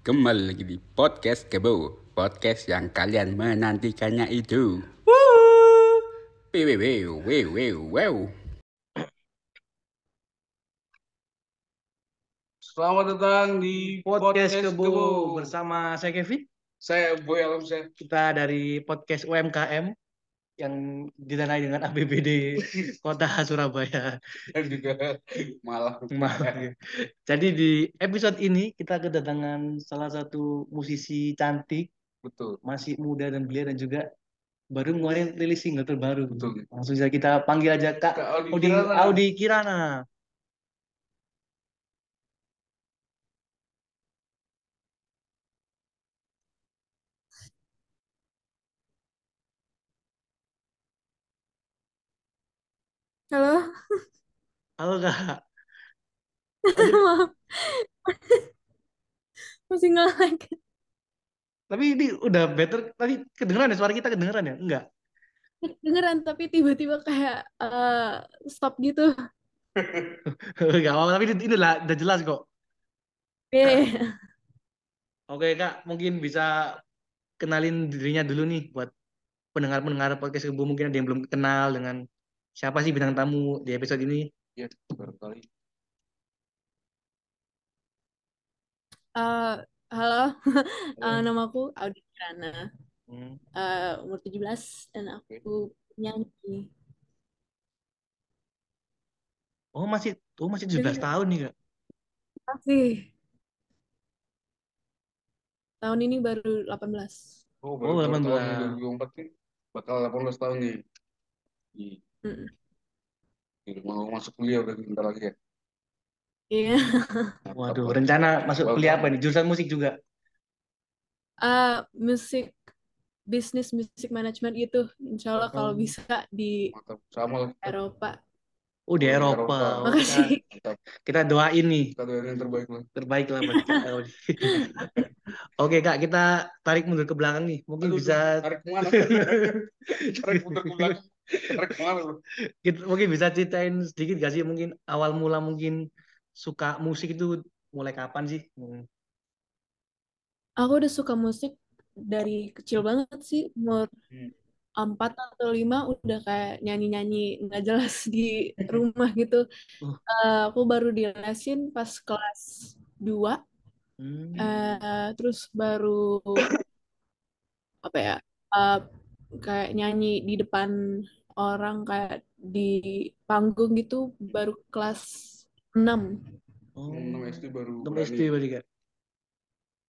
Kembali lagi di podcast Kebo Podcast yang kalian menantikannya itu Wew, wew, wew, wew, wew. Selamat datang di podcast Kebo Kebo. bersama saya Kevin. Saya Boy Alamsyah. Kita dari podcast UMKM yang didanai dengan APBD Kota Surabaya. dan juga Malang. Maaf. Jadi di episode ini kita kedatangan salah satu musisi cantik, Betul. masih muda dan belia dan juga baru ngeluarin rilis single terbaru. Betul. Langsung saja kita panggil aja Kak Kak Audi Audi, Kirana. Audi Kirana. Halo, Halo Kak. maaf. Masih nge-lag. Tapi ini udah better. Tadi kedengeran ya suara kita kedengeran ya? Enggak. Dengeran, tapi tiba-tiba kayak eh, stop gitu. Enggak apa-apa, tapi ini lah udah jelas kok. Eh, Oke Kak, mungkin bisa kenalin dirinya dulu nih buat pendengar-pendengar podcast Kebu mungkin ada yang belum kenal dengan siapa sih bintang tamu di episode ini. Ya, baru kali. eh, halo, Eh, namaku Audi Kirana. Hmm. Eh, umur 17 dan aku nyanyi. Oh masih, oh masih 17 tahun nih Kak. Masih. Tahun ini baru 18. Oh, Oh, baru 18. tahun nih, 2024 nih. Bakal 18 tahun nih. Di, Mm. di mau masuk kuliah udah bentar lagi ya. Iya. Waduh, rencana masuk kuliah apa nih? Jurusan musik juga. Eh, musik, bisnis, musik management gitu. Insya Allah kalau Oh. bisa di. Sama. Eropa. Oh di Oh, di Eropa. Eropa. Oh, Makasih. kita, doain nih Kita doain yang terbaik lah. terbaik lah buat Kak Audi. Oke Kak, kita tarik mundur ke belakang nih. Mungkin Aduh, bisa tarik ke mana? tarik mundur ke belakang. Kita- mungkin bisa ceritain sedikit gak sih mungkin awal mula mungkin suka musik itu mulai kapan sih? Hmm. Aku udah suka musik dari kecil banget sih, umur Hmm. empat atau lima udah kayak nyanyi-nyanyi nggak jelas di rumah gitu. Oh. Eh, aku baru dilesin pas kelas 2, Hmm. eh, terus baru apa ya, eh, kayak nyanyi di depan orang kayak di panggung gitu baru kelas 6. Oh. 6 SD baru 6 berani. SD berarti Kak.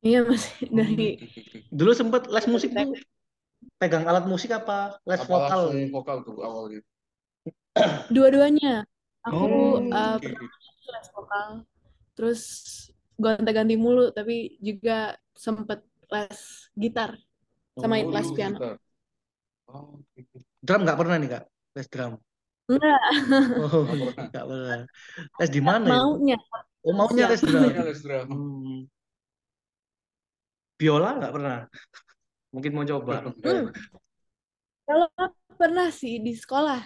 Iya masih Oh. dari Dulu sempet les musik tuh pegang alat musik apa les Apa vokal? vokal tuh awalnya? dua-duanya. Aku Oh, eh, oke. pertama les vokal, terus gonta-ganti mulu, tapi juga sempet les gitar sama Oh, les piano. gitar. Oh, oke. Drum nggak pernah nih Kak? Les drum. Enggak, Oh, Nggak pernah. nggak pernah. Les di mana ya? maunya. Oh, maunya les drum. Les drum. Hmm. Biola nggak pernah. Mungkin mau coba. Hmm. Kalau pernah sih di sekolah,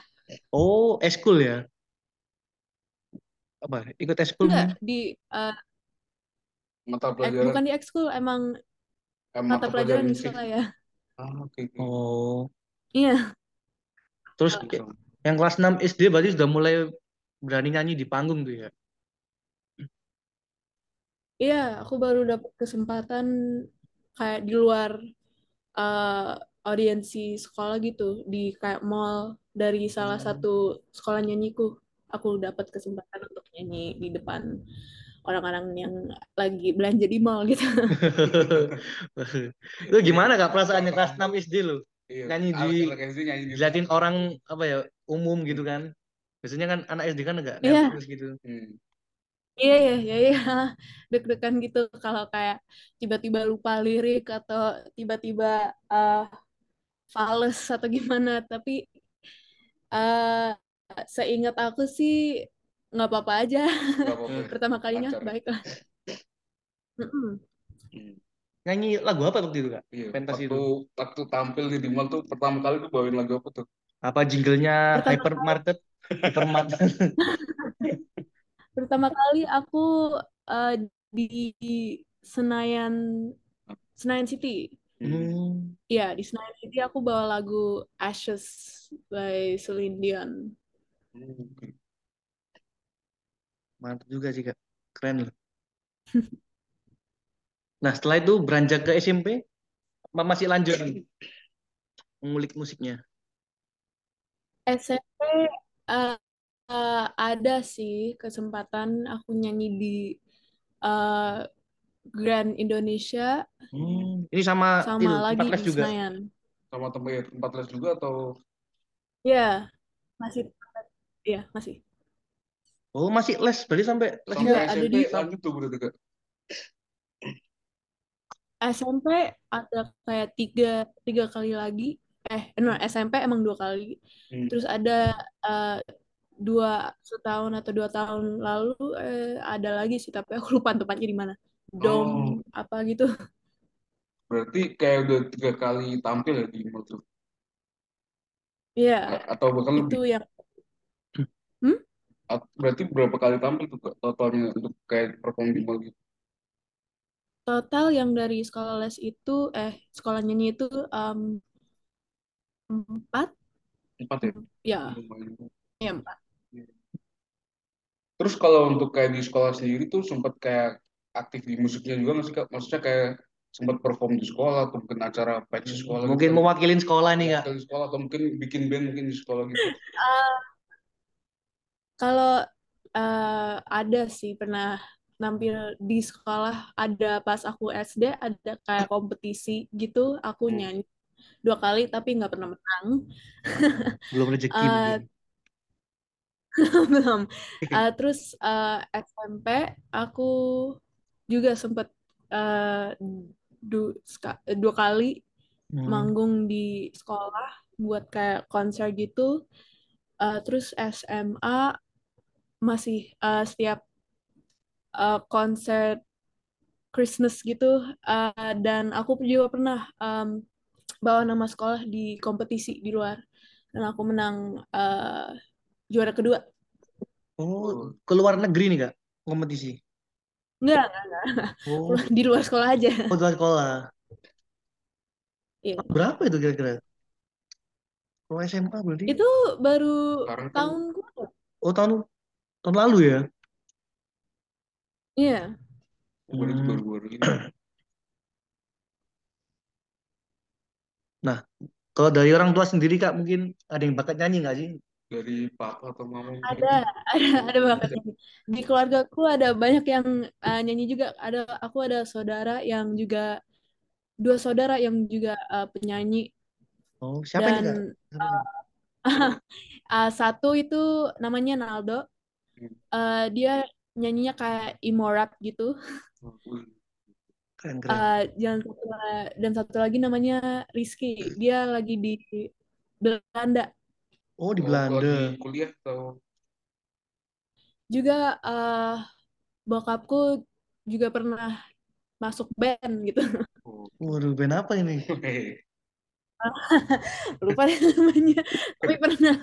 Oh, eskul ya? Apa? Ikut eskul? enggak di eh, Mata eh, pelajaran bukan di ekskul, emang eh, mata pelajaran di musik. sekolah ya. Ah, oke. Oh, Iya, terus yang kelas 6 SD berarti sudah mulai berani nyanyi di panggung tuh ya? iya, aku baru dapat kesempatan kayak di luar eh, audiensi sekolah gitu, di kayak mall dari salah Hmm. satu sekolah nyanyiku. Aku dapat kesempatan untuk nyanyi di depan orang-orang yang lagi belanja di mall gitu. Lu gimana kak perasaannya kelas 6 SD lu? Iya, Nyanyi di- anak SD nyanyi di Diliatin orang apa ya umum gitu kan? Biasanya kan anak SD kan agak Iya. nervous gitu. Hmm. Iya, iya, iya, iya. Deg-degan gitu kalau kayak tiba-tiba lupa lirik atau tiba-tiba eh fales atau gimana. Tapi eh seingat aku sih nggak apa-apa aja. Nggak apa-apa. Pertama kalinya Lancar. baiklah. Hmm. Nyanyi lagu apa waktu itu kak? Iya, Pentas waktu, itu. waktu tampil di mall tuh pertama kali tuh bawain lagu apa tuh? Apa jinglenya Pertama hypermarket? Hypermarket. Pertama kali aku eh, di Senayan Senayan City. Hmm. Iya, di Senayan City aku bawa lagu Ashes by Celine Dion. Hmm, oke. Mantap juga sih kak. Keren loh. Nah setelah itu beranjak ke SMP, apa masih lanjut? Mengulik musiknya. SMP eh, eh, ada sih kesempatan aku nyanyi di eh, Grand Indonesia Hmm. Ini sama, itu sama lagi tempat les di juga. Senayan. Sama tempat ya, tempat les juga atau Ya, masih ya masih. Oh masih les, berarti sampai les sampai juga. Iya, ada SMP di lanjut tuh berarti kak? SMP ada kayak tiga tiga kali lagi. Eh, no, SMP emang dua kali. Hmm. Terus ada eh, dua setahun atau dua tahun lalu eh, ada lagi sih, tapi aku lupa tempatnya di mana. Oh, Dom apa gitu. berarti kayak udah tiga kali tampil ya di Imo tuh? Iya, A- Atau bahkan itu lebih? yang hmm? At- Berarti berapa kali tampil tuh totalnya untuk kayak perform di Imo gitu? Total yang dari sekolah les itu, eh sekolah nyanyi itu em, empat, Empat ya? ya, ya empat. Terus kalau untuk kayak di sekolah sendiri tuh sempat kayak aktif di musiknya juga nggak sih kak? Maksudnya kayak sempat perform di sekolah atau mungkin acara pensi sekolah gitu Mungkin kan? mewakilin sekolah nih kak. Mewakili sekolah atau mungkin bikin band mungkin di sekolah gitu. Eh, kalau eh, ada sih pernah nampil di sekolah, ada pas aku SD ada kayak kompetisi gitu, aku Hmm. nyanyi dua kali tapi nggak pernah menang. Belum rezeki mungkin. belum. Eh, terus eh, SMP aku juga sempat eh, du- dua kali Hmm. manggung di sekolah buat kayak konser gitu. Eh, terus SMA masih eh, setiap eh, konser Christmas gitu eh, dan aku juga pernah em, bawa nama sekolah di kompetisi di luar dan aku menang eh, juara kedua. Oh, ke luar negeri nih kak kompetisi. Enggak, enggak, enggak. Oh, di luar sekolah aja. oh luar sekolah. Iya. Berapa itu kira-kira? Kalau SMA berarti? Itu baru Sekarang tahun gue. Oh tahun tahun lalu ya? Iya. Hmm. ini. Nah, kalau dari orang tua sendiri kak mungkin ada yang bakat nyanyi nggak sih? Dari papa atau mama. Ada, ada, ada banget nyanyi. Di keluargaku ada banyak yang eh, nyanyi juga. Ada, aku ada saudara yang juga dua saudara yang juga eh, penyanyi Oh, siapa ini kak? dan nih? eh, satu itu namanya Naldo. Eh, dia nyanyinya kayak emo rap gitu. Oh, wih. Keren keren. Eh, dan satu dan satu lagi namanya Rizky. Dia lagi di Belanda. Oh di Oh, Belanda. kuliah atau Juga eh, bokapku juga pernah masuk band gitu. oh. Waduh, band apa ini? Lupa deh namanya. Tapi pernah.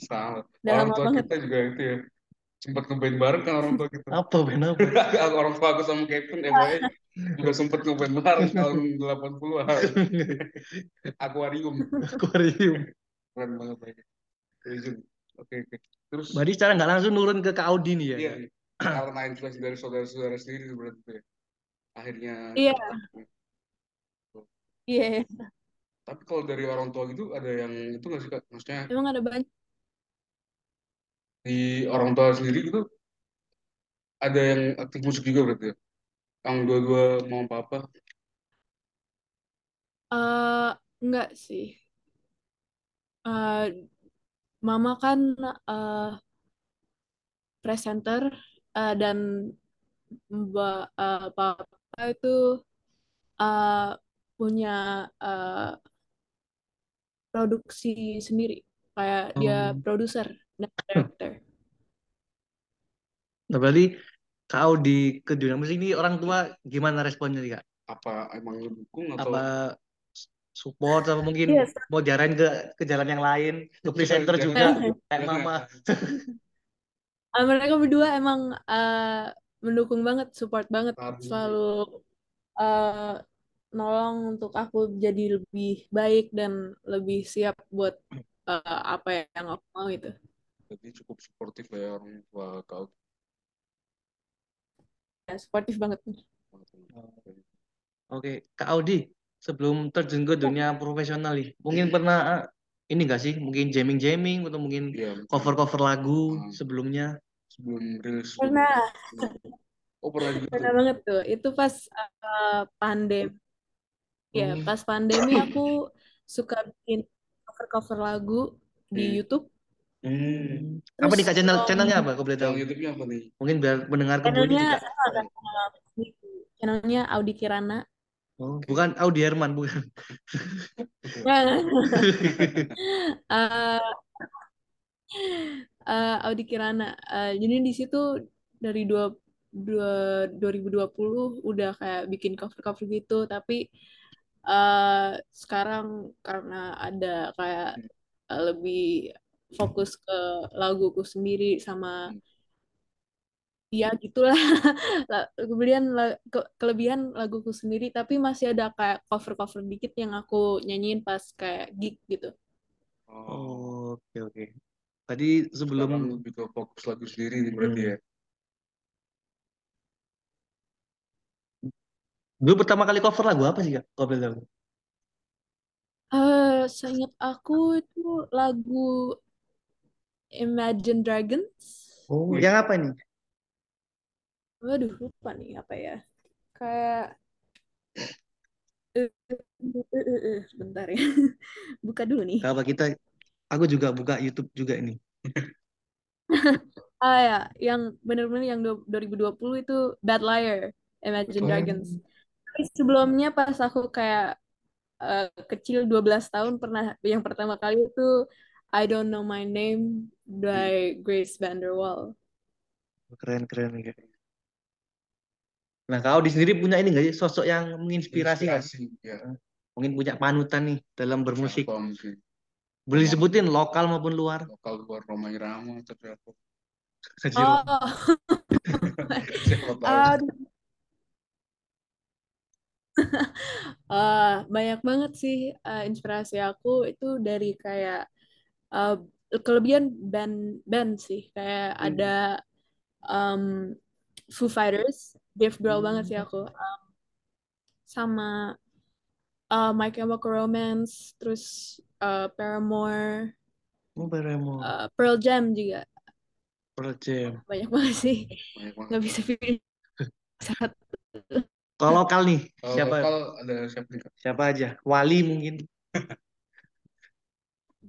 Sama. Udah Orang tua banget. kita juga itu ya. Sempat ngeband bareng kan orang tua kita. Apa band apa? Orang tua aku sama Kevin FYI juga sempat ngeband bareng tahun 80-an. Akuarium. Akuarium. Keren banget. Legend. Oke, oke. Terus Berarti secara nggak langsung nurun ke Kak Audi nih ya? iya karena influence dari saudara-saudara sendiri berarti tuh ya. Akhirnya Iya, iya. tapi kalau dari orang tua gitu ada yang itu nggak sih Kak? Maksudnya Emang ada banyak. Di orang tua sendiri gitu ada yang aktif musik juga berarti ya? Yang dua-dua mau apa-apa? eh enggak sih. Eh, mama kan eh, presenter eh, dan mbak eh, papa itu eh, punya eh, produksi sendiri. Kayak dia Oh. produser dan director. Nah, berarti Kak Audi ke dunia musik ini orang tua gimana responnya nih Kak? Apa emang ngedukung atau Apa support sama mungkin Iya, mau jarain ke ke jalan yang lain, ke presenter Jangan- juga kayak mama. Eh, mereka berdua emang eh, mendukung banget, support banget, Aduh. selalu eh, nolong untuk aku jadi lebih baik dan lebih siap buat eh, apa yang aku mau itu. Jadi cukup suportif ya orang tua kau. Ya, suportif banget. Oke, Kak Audi, sebelum terjun ke dunia profesional nih, mungkin pernah eh, ini gak sih? Mungkin jamming-jamming atau mungkin Iya, mungkin cover-cover lagu Hmm. sebelumnya? sebelum rilis. Pernah, Oh pernah juga pernah banget tuh. Itu pas eh, pandemi. Ya, Oh. pas pandemi aku suka bikin cover-cover lagu di Hmm. YouTube. Hmm. Apa nih Terus Kak channel um, channelnya apa? Kau boleh tahu? Channel YouTube-nya apa nih? Mungkin biar mendengar channelnya juga. channelnya Audi Kirana. Oh, bukan Audi Herman, bukan. Eh, eh, Audi Kirana. Eh, jadi di situ dari dua, dua, 2020 udah kayak bikin cover-cover gitu, tapi eh, sekarang karena ada kayak lebih fokus ke laguku sendiri sama Hmm. ya gitulah La- kemudian ke- kelebihan laguku sendiri tapi masih ada kayak cover-cover dikit yang aku nyanyiin pas kayak gig gitu Oh, Oh, oke oke. Tadi sekarang sebelum lebih ke fokus lagu sendiri nih berarti Hmm. ya. dulu pertama kali cover lagu apa sih Kak? Boleh tahu? eh seingat aku itu lagu Imagine Dragons Oh, yang apa nih? waduh lupa nih apa ya kayak eh, eh, eh, sebentar ya buka dulu nih Apa kita? Aku juga buka YouTube juga ini. ah ya yang bener-bener yang du- 2020 itu Bad Liar Imagine Oh. Dragons Tapi sebelumnya pas aku kayak eh, kecil 12 tahun pernah yang pertama kali itu I Don't Know My Name by Grace Vanderwall. Keren keren nih Kak. Nah, kau di sendiri punya ini nggak sih sosok yang menginspirasi nggak sih? Inspirasi, ya. Mungkin punya panutan nih dalam bermusik. Boleh disebutin lokal maupun luar. Lokal luar Roma Irama atau siapa? Kajiro. Oh, aduh. Eh, banyak banget sih eh, inspirasi aku itu dari kayak eh, kelebihan band band sih kayak Hmm. ada um, Foo Fighters, Dave Grohl banget sih aku. Um, sama uh, My Chemical Romance, terus uh, Paramore, Oh, Beremo. uh, Pearl Jam juga Pearl Jam. banyak banget sih. Banyak banget. Nggak bisa pilih satu. Kalau lokal nih, siapa lokal ada siapa siapa aja? Wali mungkin.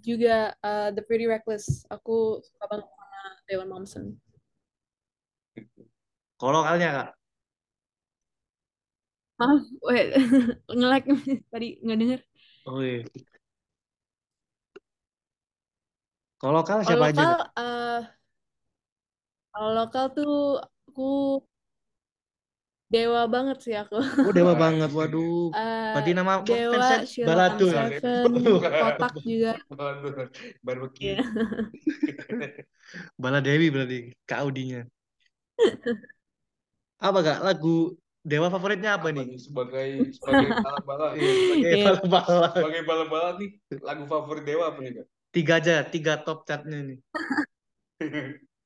Juga uh, The Pretty Reckless, aku suka banget sama Taylor Momsen. Kalau lokalnya Kak. Maaf, wait, nge-lag tadi nggak denger. Oh iya. Kalau lokal siapa aja lokal, uh, kalau lokal tuh aku dewa banget sih aku. Oh, dewa banget. Waduh. Eh, Berarti nama Dewa, ya? Seven, Kotak juga. Waduh, barbecue. Iya. Bala Dewi berarti Kak Audinya. Apa Kak? Lagu Dewa favoritnya apa Apa nih? nih sebagai sebagai bala-bala Iya, sebagai Iya. bala-bala. sebagai bala-bala nih lagu favorit Dewa apa nih kak? Tiga aja, tiga top chartnya nih.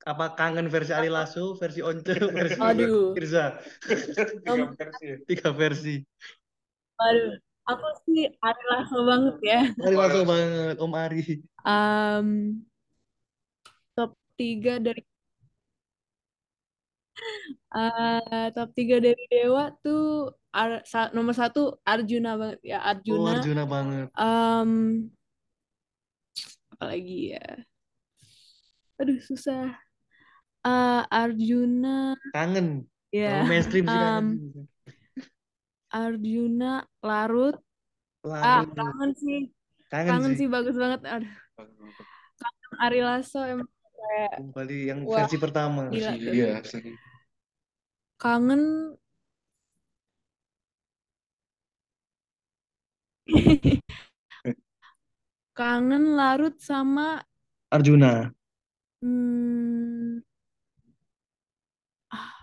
Apa kangen versi Ari Lasso, versi Once, versi Aduh, Firza. Tiga versi. Tiga versi. aduh. Aku sih Ari Lasso banget ya. Ari Lasso banget, Om Ari. Um, top 3 dari eh, top 3 dari Dewa tuh Ar- sa- nomor satu Arjuna banget ya Oh, Arjuna. Arjuna banget. Um, apalagi ya. Aduh susah. Eh, Arjuna Kangen. ya. Kalau mainstream sih kangen. Um, Arjuna Larut. Ah, Larut. kangen sih. Kangen Kangen sih. sih bagus banget. Aduh, Ari Lasso emang kayak Kembali yang Wah, versi pertama. gila iya. Kangen Kangen larut sama Arjuna. hmm, ah,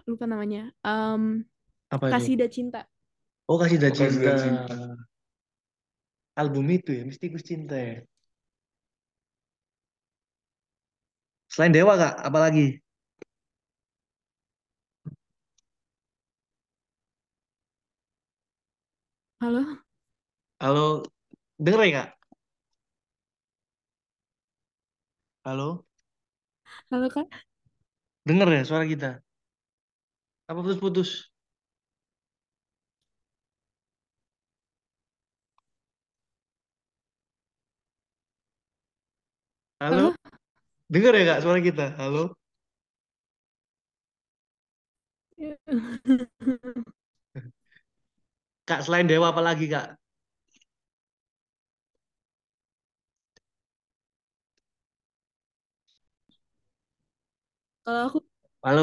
lupa namanya. Um, Apa itu? Kasidah Cinta. Oh, Kasidah Oh, Kasidah Cinta. Cinta. Album itu ya, Mistikus Cinta ya. Selain Dewa, Kak, apa lagi? Halo, Halo, denger ya, Kak? Halo, halo Kak. denger ya suara kita? Apa putus-putus? Halo, Halo. denger ya, Kak, suara kita? Halo? Kak, selain Dewa apa lagi, Kak? Kalau aku Halo,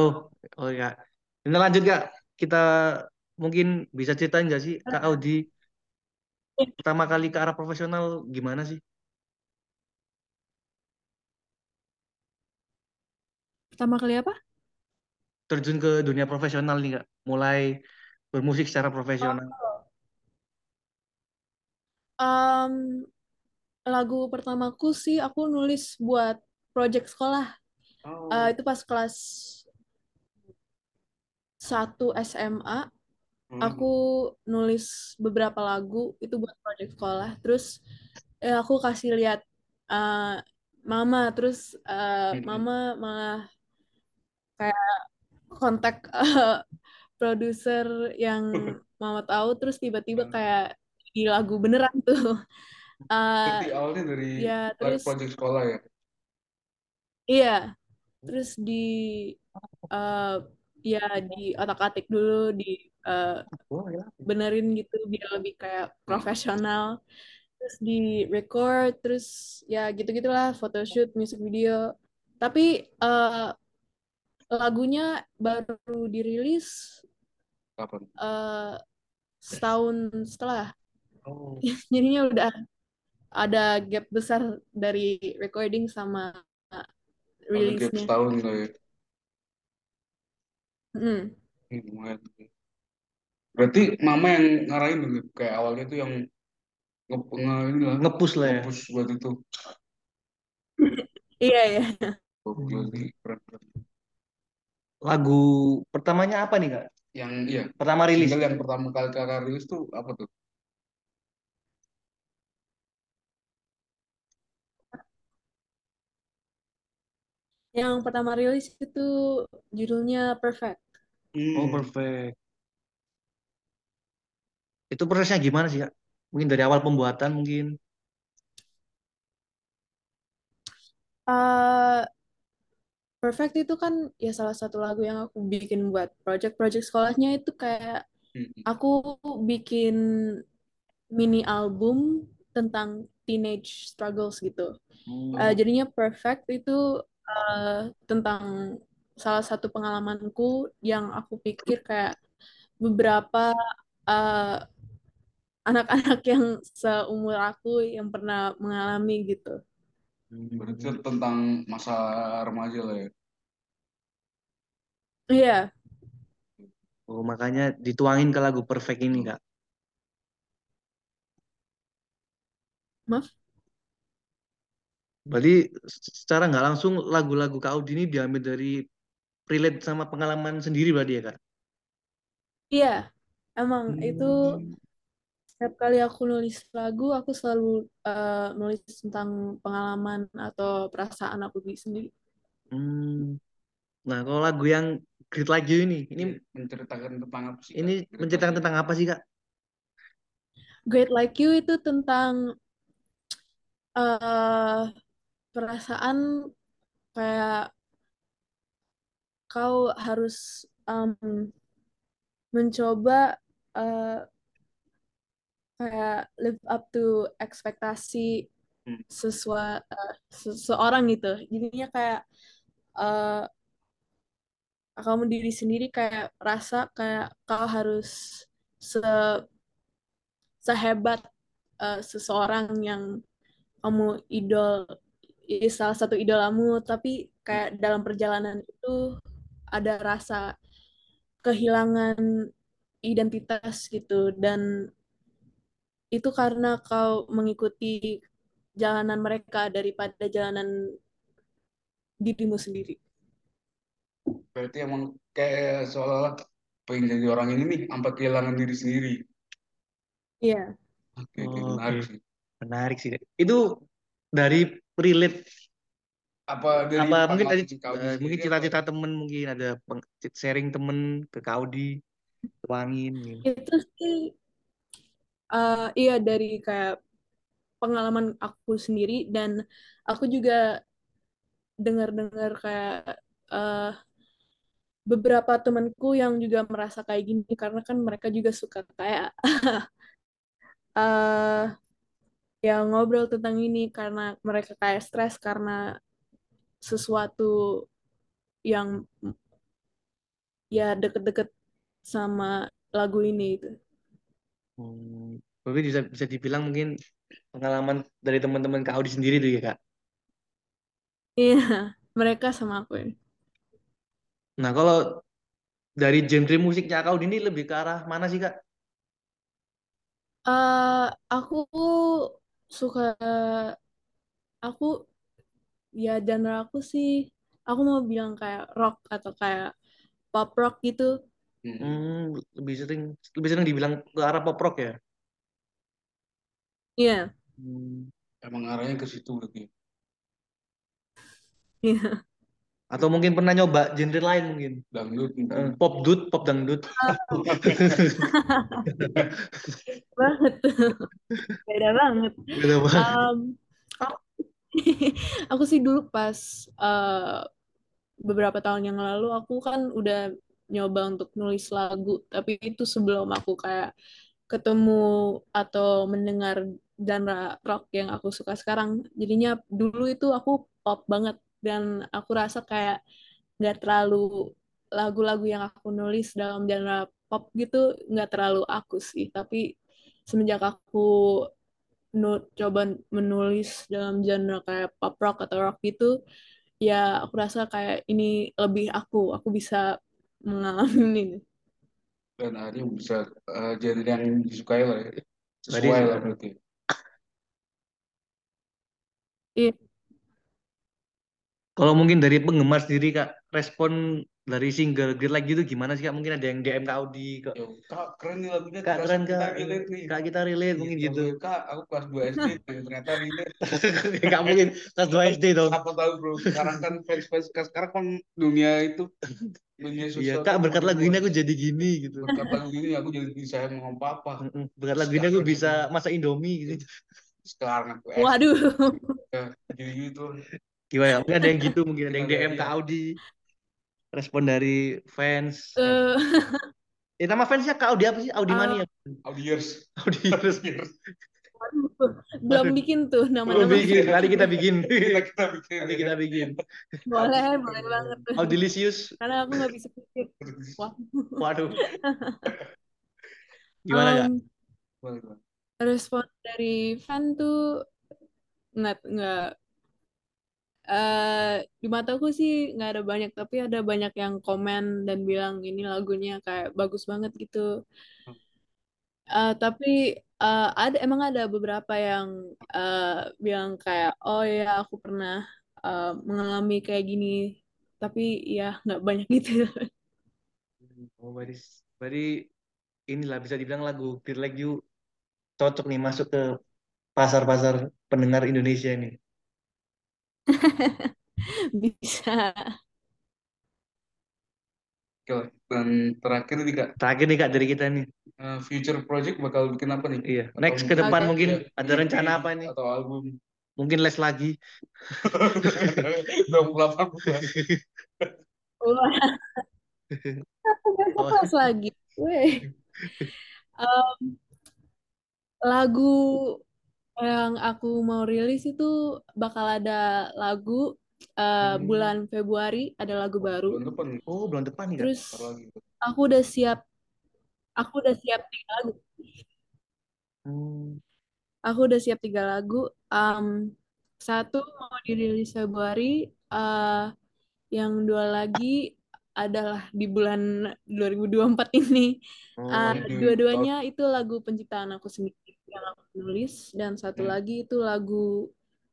oh ya. Ini lanjut Kak, kita mungkin bisa ceritain nggak sih Kak Audi pertama kali ke arah profesional gimana sih? pertama kali apa? Terjun ke dunia profesional nih Kak, mulai bermusik secara profesional. Um, lagu pertamaku sih aku nulis buat project sekolah. Oh. Uh, itu pas kelas 1 SMA, Hmm. aku nulis beberapa lagu itu buat project sekolah. Terus eh, aku kasih lihat uh, mama, terus uh, Hmm. mama malah kayak kontak uh, produser yang mama tahu, terus tiba-tiba Hmm. kayak di lagu beneran tuh. Uh, Berarti awalnya dari ya terus project sekolah ya? iya, terus di uh, ya di otak-atik dulu, di uh, benerin gitu biar lebih kayak profesional. Terus di record, terus ya gitu-gitulah, photoshoot, music video. Tapi uh, lagunya baru dirilis Kapan? uh, setahun setelah. Oh. Jadinya udah ada gap besar dari recording sama Ada gap rilisnya. setahun lah ya. Hmm. Berarti mama yang ngarahin dulu. Kayak awalnya tuh yang nge, nge ini lah, Ngepush lah ya. nge-push buat itu. Iya ya. Gokil sih, keren, keren. Lagu pertamanya apa nih Kak? Yang iya, Pertama rilis. single yang pertama kali kakak rilis tuh apa tuh? Yang pertama rilis itu judulnya Perfect. Oh, Hmm. perfect. Itu prosesnya gimana sih Kak? Mungkin dari awal pembuatan mungkin. Uh, Perfect itu kan ya salah satu lagu yang aku bikin buat project-project sekolahnya itu kayak Hmm. aku bikin mini album tentang teenage struggles gitu. Hmm. Uh, jadinya Perfect itu uh, tentang salah satu pengalamanku yang aku pikir kayak beberapa uh, anak-anak yang seumur aku yang pernah mengalami gitu. Berarti tentang masa remaja lah ya. Iya, Oh, makanya dituangin ke lagu perfect ini Kak. maaf. Berarti secara nggak langsung lagu-lagu Kak Audi ini diambil dari relate sama pengalaman sendiri berarti ya Kak? Iya, emang itu Hmm. setiap kali aku nulis lagu, aku selalu uh, nulis tentang pengalaman atau perasaan aku sendiri. Hmm. Nah, kalau lagu yang Great Like You ini, ini menceritakan tentang apa sih? ini Kak? menceritakan tentang apa sih Kak? Great Like You itu tentang uh, perasaan kayak kau harus um, mencoba uh, kayak live up to ekspektasi Hmm. sesuai uh, seseorang gitu. Jadinya kayak uh, kamu diri sendiri kayak rasa kayak kau harus se sehebat uh, seseorang yang kamu idol salah satu idolamu tapi kayak dalam perjalanan itu ada rasa kehilangan identitas gitu dan itu karena kau mengikuti jalanan mereka daripada jalanan dirimu sendiri. Berarti emang kayak seolah-olah pengen jadi orang ini nih, sampai kehilangan diri sendiri. Iya. Oke, oke, Oh, menarik oke. sih. Menarik sih. Itu dari relate Apa dari apa mungkin tadi pengalaman kau eh, mungkin cita-cita temen mungkin ada peng- sharing temen ke Kaudi tuangin gitu. Itu sih eh, iya dari kayak pengalaman aku sendiri dan aku juga dengar-dengar kayak eh, beberapa temanku yang juga merasa kayak gini karena kan mereka juga suka kayak eh ya ngobrol tentang ini karena mereka kayak stres karena sesuatu yang ya deket-deket sama lagu ini itu. Hmm, tapi bisa bisa dibilang mungkin pengalaman dari teman-teman Kaudi sendiri tuh ya Kak. Iya, mereka sama aku ini. Nah, kalau dari genre musiknya Kaudi ini lebih ke arah mana sih Kak? eh aku suka aku ya genre aku sih aku mau bilang kayak rock atau kayak pop rock gitu. Hmm. Hmm, lebih sering lebih sering dibilang ke arah pop rock ya. Iya, Hmm. Emang arahnya ke situ berarti. iya. Atau mungkin pernah nyoba genre lain mungkin. Dangdut Eh, mungkin. pop dut, pop dangdut. banget tuh. Beda banget. Beda banget. Em, aku sih dulu pas eh, beberapa tahun yang lalu aku kan udah nyoba untuk nulis lagu, tapi itu sebelum aku kayak ketemu atau mendengar genre rock yang aku suka sekarang. Jadinya dulu itu aku pop banget dan aku rasa kayak nggak terlalu lagu-lagu yang aku nulis dalam genre pop gitu nggak terlalu aku sih. Tapi semenjak aku nu- coba menulis dalam genre kayak pop rock atau rock gitu, ya aku rasa kayak ini lebih aku, aku bisa mengalami ini. Dan akhirnya bisa eh, genre yang disukai lah. Berarti Sesuai lah berarti. Iya. Kalau mungkin dari penggemar sendiri Kak, respon dari single Great Like You itu gimana sih Kak? Mungkin ada yang DM Kaudi ke Yo, kak keren nih lagunya Kak kita keren kita Kak, relate nih. Kak kita relate mungkin gitu. Kak, aku kelas 2 SD ternyata relate. Nggak mungkin kelas 2 SD dong. Siapa tahu bro, sekarang kan fans-fans sekarang kan dunia itu dunia Iya, sosial Kak tuh berkat lagu ini aku jadi gini gitu. berkat lagu ini aku jadi bisa ngomong apa-apa. Mm-mm. Berkat lagu ini aku bisa masak Indomie gitu. Sekarang aku Waduh. jadi gitu. Gimana? Mungkin ada yang gitu, mungkin ada yang DM iya. ke Audi. Respon dari fans. Eh, Eh, nama fansnya Kak Audi apa sih? Audi Ah. Mania. Audiers. Audi terus. belum bikin tuh Belum nama-nama. bikin, nanti kita bikin. kita kita bikin. Nanti kita bikin. Boleh, boleh banget. Audilicious. Karena aku nggak bisa pikir. Wah. Waduh. Gimana boleh. respon dari fan tuh nggak nggak eh di mataku sih nggak ada banyak tapi ada banyak yang komen dan bilang ini lagunya kayak bagus banget gitu. Eh, tapi eh, ada emang ada beberapa yang eh, bilang kayak oh ya aku pernah eh, mengalami kayak gini. Tapi ya nggak banyak gitu. Oh, berarti, berarti inilah bisa dibilang lagu Feel Like You cocok nih masuk ke pasar-pasar pendengar Indonesia ini. bisa Oke. Dan terakhir nih kak, Terakhir nih Kak dari kita nih. eh, future project bakal bikin apa nih? Iya, Atau next ke depan Oke. mungkin Iya, ada rencana apa nih? Atau album. Mungkin les lagi. 28 bulan. Wah, Oh. pas lagi. Weh. Em, lagu yang aku mau rilis itu bakal ada lagu eh, Hmm. bulan Februari ada lagu baru. Bulan depan. Oh, bulan depan nih Kak. Terus aku udah siap, aku udah siap tiga lagu. Hmm. Aku udah siap tiga lagu. Em, satu mau dirilis Februari, eh, yang dua lagi adalah di bulan 2024 ini. Oh, Uh, ini dua-duanya itu lagu penciptaan aku sendiri yang aku nulis dan satu Hmm. lagi itu lagu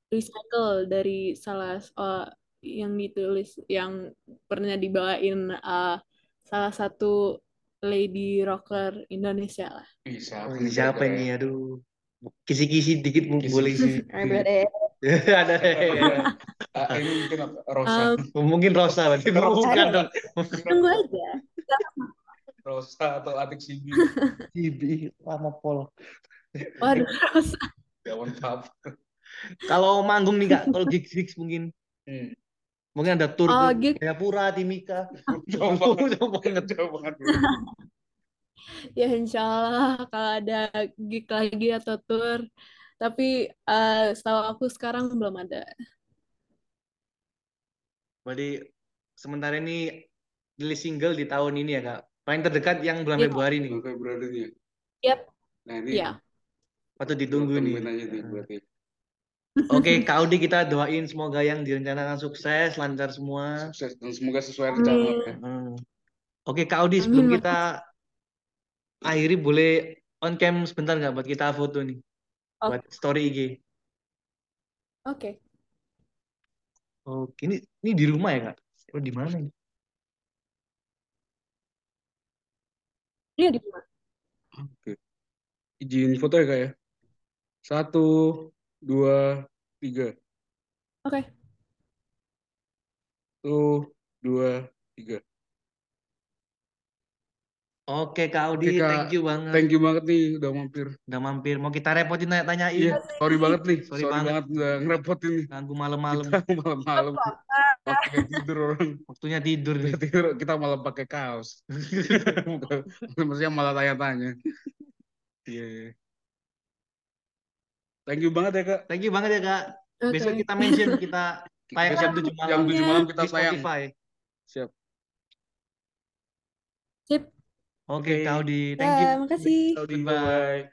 recycle dari salah uh, yang ditulis yang pernah dibawain uh, salah satu lady rocker Indonesia lah. bisa. Oh, aku ini nih siapa ini? Aduh. Kisi-kisi dikit Kisi-kisi. boleh sih. Ada Ada. Ah, ini mungkin? Rosa. um, Mungkin Rosa berarti Rosa. bukan dong. tunggu aja. Rosa atau adik Sibi. Ibi lama pol. Waduh, Rosa. Dewan Pap. Kalau manggung nih kak, kalau gigs gigs mungkin Hmm. mungkin ada tour Oh, gig Jayapura, Timika. Jauh banget. Jauh banget. Ya insya Allah kalau ada gig lagi atau tour. Tapi uh, setahu aku sekarang belum ada. Berarti sementara ini rilis single di tahun ini ya kak. Paling terdekat yang bulan. Februari nih. Bulan Februari nih. Yap, Nah ini ya. Patut ditunggu nih. berarti. Oke, Kak Audi kita doain semoga yang direncanakan sukses, lancar semua. Sukses dan semoga sesuai rencana ya. Hmm. Oke, Kak Audi, sebelum Amin, kita akhiri boleh on cam sebentar nggak buat kita foto nih, Oke. buat story IG. Oke. Oke, ini ini di rumah ya kak? Oh di mana ini? Iya di mana? Oke. Izin foto ya kak ya. Satu, dua, tiga. Oke. Satu, dua, tiga. Oke, Kak Oke Audi, kak, thank you banget. thank you banget nih udah mampir. Udah mampir. Mau kita repotin tanya-tanyain. Iya, sorry banget nih, Sorry sorry banget. banget udah ngerepotin nih. Ganggu malam-malam. Kita malam-malam waktunya tidur orang. Waktunya tidur nih. Kita tidur kita malah pakai kaos. Maksudnya malah tanya-tanya. Iya. iya. Thank you banget ya kak. Thank you banget ya kak. Oke. Besok kita mention kita tayang jam 7 malam Jam 7 malam kita. Spotify. Siap. Sip. Oke, Oke. Kak Audi, thank you. Ya, makasih. Saudi, Goodbye. bye.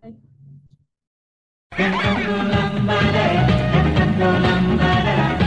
Bye. Badai